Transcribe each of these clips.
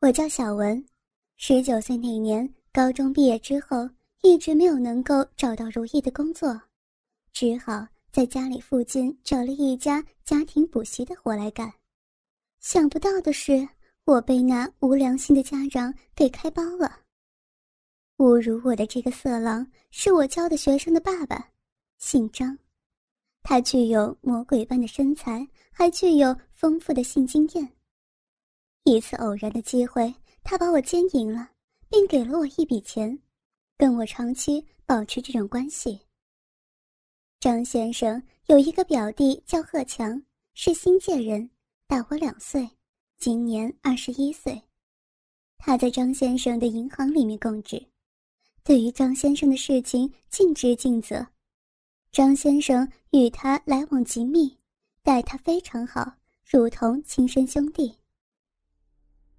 我叫小文，十九岁那年高中毕业之后，一直没有能够找到如意的工作，只好在家里附近找了一家家庭补习的活来干。想不到的是，我被那无良心的家长给开包了。侮辱我的这个色狼是我教的学生的爸爸，姓张，他具有魔鬼般的身材，还具有丰富的性经验。一次偶然的机会，他把我奸淫了，并给了我一笔钱，跟我长期保持这种关系。张先生有一个表弟叫贺强，是新界人，大我两岁，今年二十一岁。他在张先生的银行里面供职，对于张先生的事情尽职尽责。张先生与他来往极密，待他非常好，如同亲生兄弟。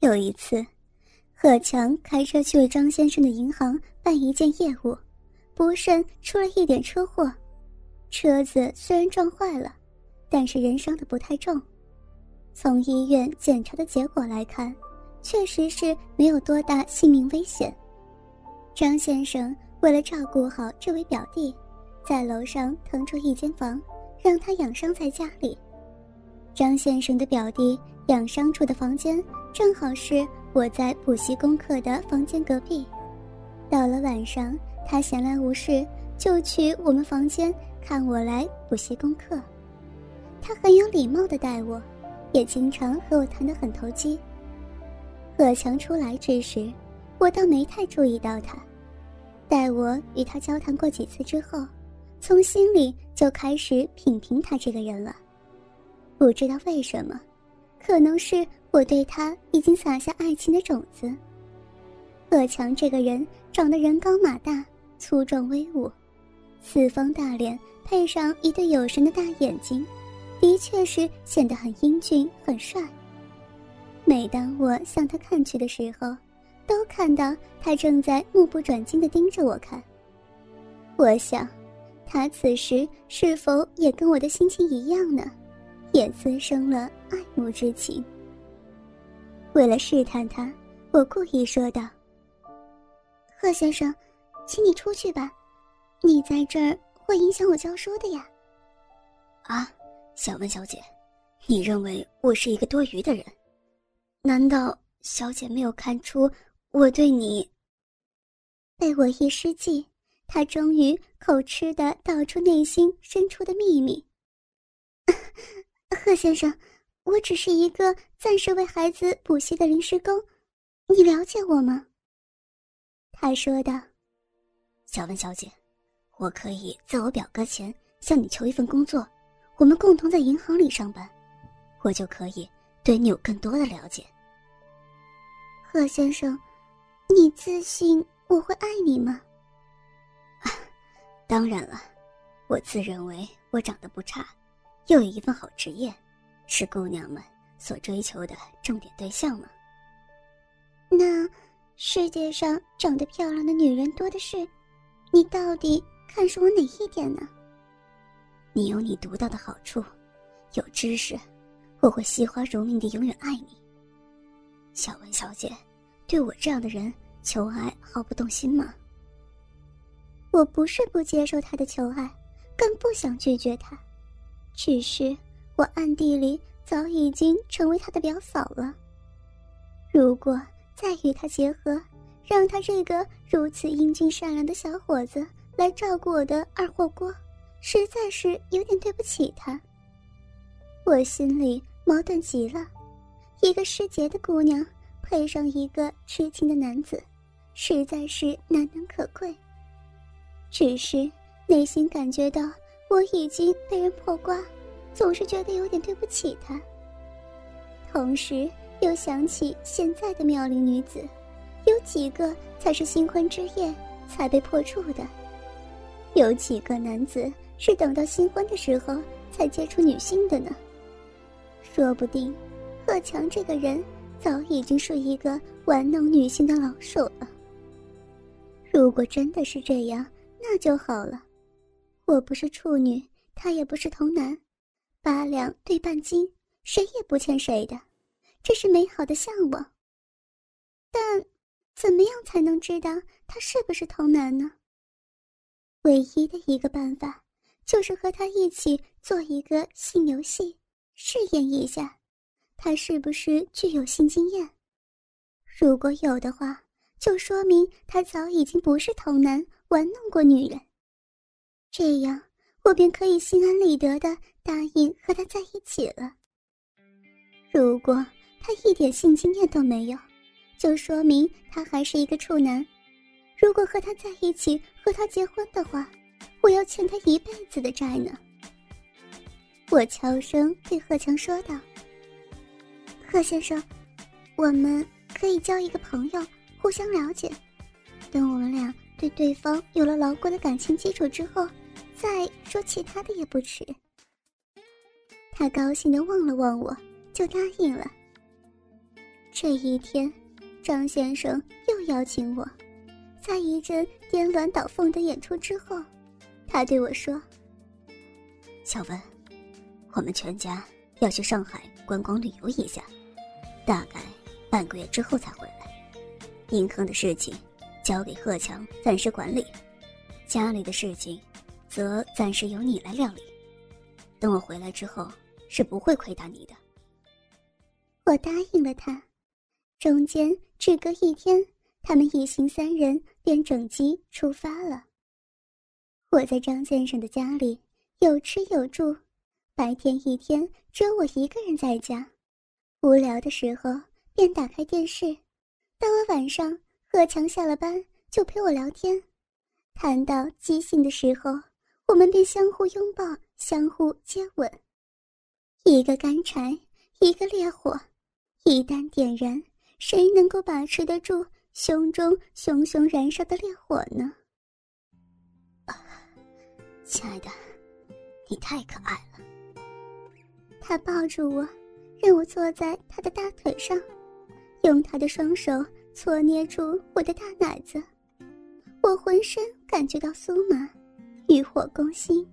有一次，贺强开车去了张先生的银行办一件业务，不慎出了一点车祸，车子虽然撞坏了，但是人伤的不太重。从医院检查的结果来看，确实是没有多大性命危险。张先生为了照顾好这位表弟，在楼上腾出一间房，让他养伤在家里。张先生的表弟养伤处的房间。正好是我在补习功课的房间隔壁。到了晚上，他闲来无事，就去我们房间看我来补习功课。他很有礼貌的待我，也经常和我谈得很投机。贺强出来之时，我倒没太注意到他。待我与他交谈过几次之后，从心里就开始品评他这个人了。不知道为什么，可能是。我对他已经撒下爱情的种子。贺强这个人长得人高马大、粗壮威武，四方大脸配上一对有神的大眼睛，的确是显得很英俊、很帅。每当我向他看去的时候，都看到他正在目不转睛地盯着我看。我想，他此时是否也跟我的心情一样呢？也滋生了爱慕之情。为了试探他，我故意说道：“贺先生，请你出去吧，你在这儿会影响我教书的呀。”啊，小文小姐，你认为我是一个多余的人？难道小姐没有看出我对你？被我一失计，他终于口吃的道出内心深处的秘密。贺先生。我只是一个暂时为孩子补习的临时工，你了解我吗？他说道：“小文小姐，我可以在我表哥前向你求一份工作，我们共同在银行里上班，我就可以对你有更多的了解。”贺先生，你自信我会爱你吗？当然了，我自认为我长得不差，又有一份好职业。是姑娘们所追求的重点对象吗？那世界上长得漂亮的女人多的是，你到底看上我哪一点呢？你有你独到的好处，有知识，我会惜花如命的永远爱你。小文小姐，对我这样的人求爱毫不动心吗？我不是不接受他的求爱，更不想拒绝他，只是。我暗地里早已经成为他的表嫂了。如果再与他结合，让他这个如此英俊善良的小伙子来照顾我的二货锅，实在是有点对不起他。我心里矛盾极了，一个失节的姑娘配上一个痴情的男子，实在是难能可贵。只是内心感觉到我已经被人破瓜。总是觉得有点对不起他，同时又想起现在的妙龄女子，有几个才是新婚之夜才被破处的？有几个男子是等到新婚的时候才接触女性的呢？说不定，贺强这个人早已经是一个玩弄女性的老手了。如果真的是这样，那就好了。我不是处女，他也不是童男。八两对半斤，谁也不欠谁的，这是美好的向往。但怎么样才能知道他是不是童男呢？唯一的一个办法，就是和他一起做一个性游戏，试验一下，他是不是具有性经验。如果有的话，就说明他早已经不是童男，玩弄过女人。这样，我便可以心安理得的答应和他在一起了。如果他一点性经验都没有，就说明他还是一个处男。如果和他在一起，和他结婚的话，我要欠他一辈子的债呢。我悄声对贺强说道：“贺先生，我们可以交一个朋友，互相了解。等我们俩对对方有了牢固的感情基础之后，再说其他的也不迟。”他高兴的望了望我，就答应了。这一天，张先生又邀请我。在一阵颠鸾倒凤的演出之后，他对我说：“小文，我们全家要去上海观光旅游一下，大概半个月之后才回来。银坑的事情交给贺强暂时管理，家里的事情则暂时由你来料理。等我回来之后，是不会亏待你的。”我答应了他。中间只隔一天。他们一行三人便整机出发了。我在张先生的家里有吃有住，白天一天只有我一个人在家，无聊的时候便打开电视。到了晚上，贺强下了班就陪我聊天，谈到即兴的时候，我们便相互拥抱，相互接吻。一个干柴，一个烈火，一旦点燃，谁能够把持得住？胸中熊熊燃烧的烈火呢？啊亲爱的，你太可爱了。他抱住我，让我坐在他的大腿上，用他的双手搓捏住我的大奶子，我浑身感觉到酥麻，欲火攻心。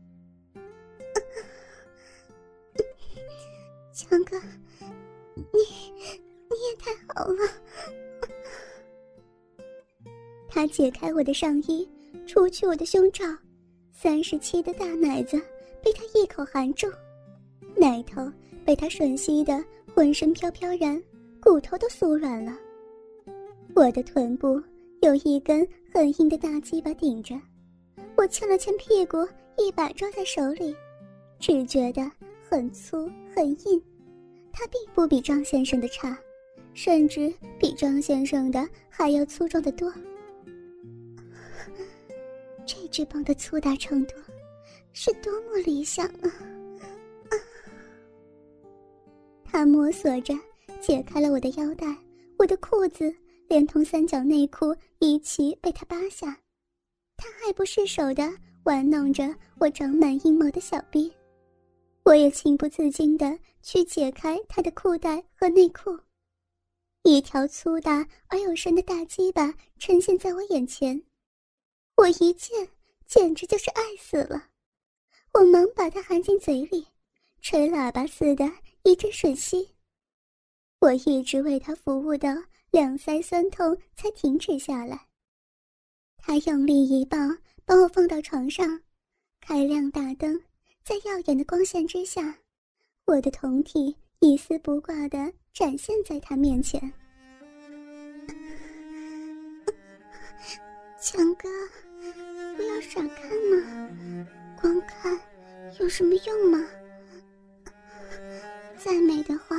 强哥，你你也太好了。他解开我的上衣，除去我的胸罩，三十七的大奶子被他一口含住，奶头被他吮吸的浑身飘飘然，骨头都酥软了。我的臀部有一根很硬的大鸡巴顶着，我牵了牵屁股，一把抓在手里，只觉得很粗很硬。他并不比张先生的差，甚至比张先生的还要粗壮的多。这只棒的粗大程度，是多么理想啊！他摸索着解开了我的腰带，我的裤子连同三角内裤一起被他扒下，他爱不释手的玩弄着我长满阴毛的小臂，我也情不自禁的去解开他的裤带和内裤，一条粗大而有神的大鸡巴呈现在我眼前。我一见，简直就是爱死了！我忙把它含进嘴里，吹喇叭似的，一阵吮吸。我一直为他服务到两腮酸痛才停止下来。他用力一抱，把我放到床上，开亮大灯，在耀眼的光线之下，我的酮体一丝不挂的展现在他面前。强哥。不要傻看嘛，光看有什么用吗？再美的话，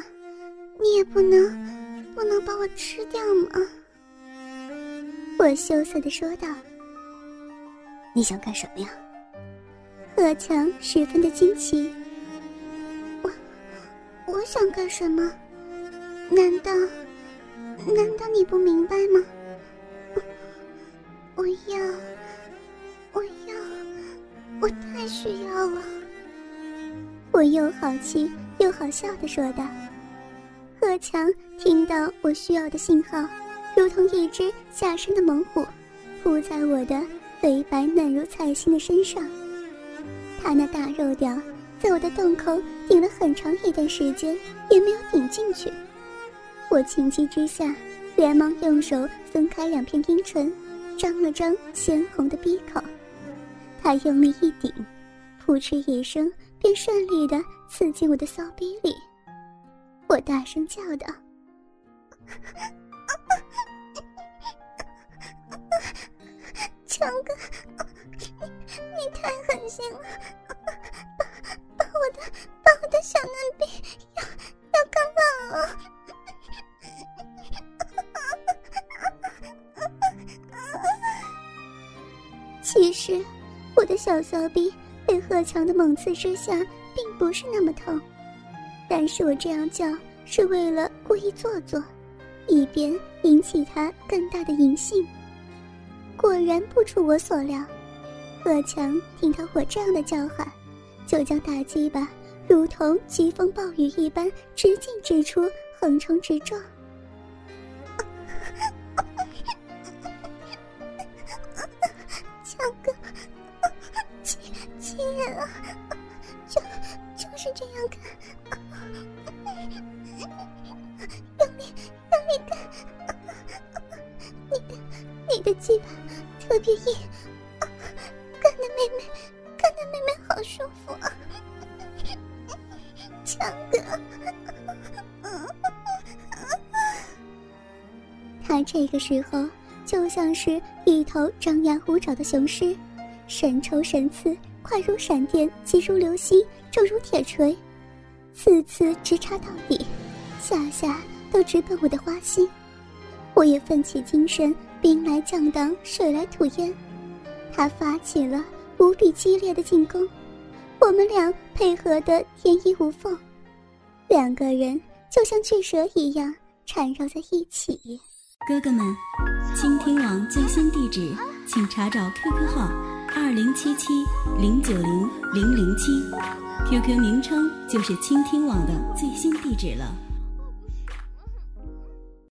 你也不能不能把我吃掉吗？我羞涩的说道。你想干什么呀？何强十分的惊奇。我我想干什么？难道难道你不明白吗？我要。我要，我太需要了。我又好气又好笑的说道。贺强听到我需要的信号，如同一只下山的猛虎，扑在我的肥白嫩如菜心的身上。他那大肉屌在我的洞口顶了很长一段时间，也没有顶进去。我情急之下，连忙用手分开两片阴唇，张了张鲜红的鼻口。他用力一顶，扑哧一声，便顺利的刺进我的骚逼里。我大声叫道：“强哥，你你太狠心了，把把我的把我的小嫩逼要要干烂了！”其实，我的小骚逼被贺强的猛刺之下，并不是那么痛。但是我这样叫是为了故意做作，以便引起他更大的淫性。果然不出我所料，贺强听到我这样的叫喊，就将大鸡巴如同疾风暴雨一般直进直出，横冲直撞。强哥，亲亲人啊，就就是这样干。用力，用力干！你的，你的鸡巴特别硬，干的妹妹，干的妹妹好舒服啊！强哥，他这个时候就像是一头张牙舞爪的雄狮，神抽神刺，快如闪电，急如流星，重如铁锤。次次直插到底，下下都直奔我的花心。我也奋起精神，兵来将挡，水来土掩。他发起了无比激烈的进攻，我们俩配合的天衣无缝，两个人就像巨蛇一样缠绕在一起。哥哥们，倾听网最新地址，请查找 QQ 号二零七七零九零零零七。QQ 名称就是倾听网的最新地址了。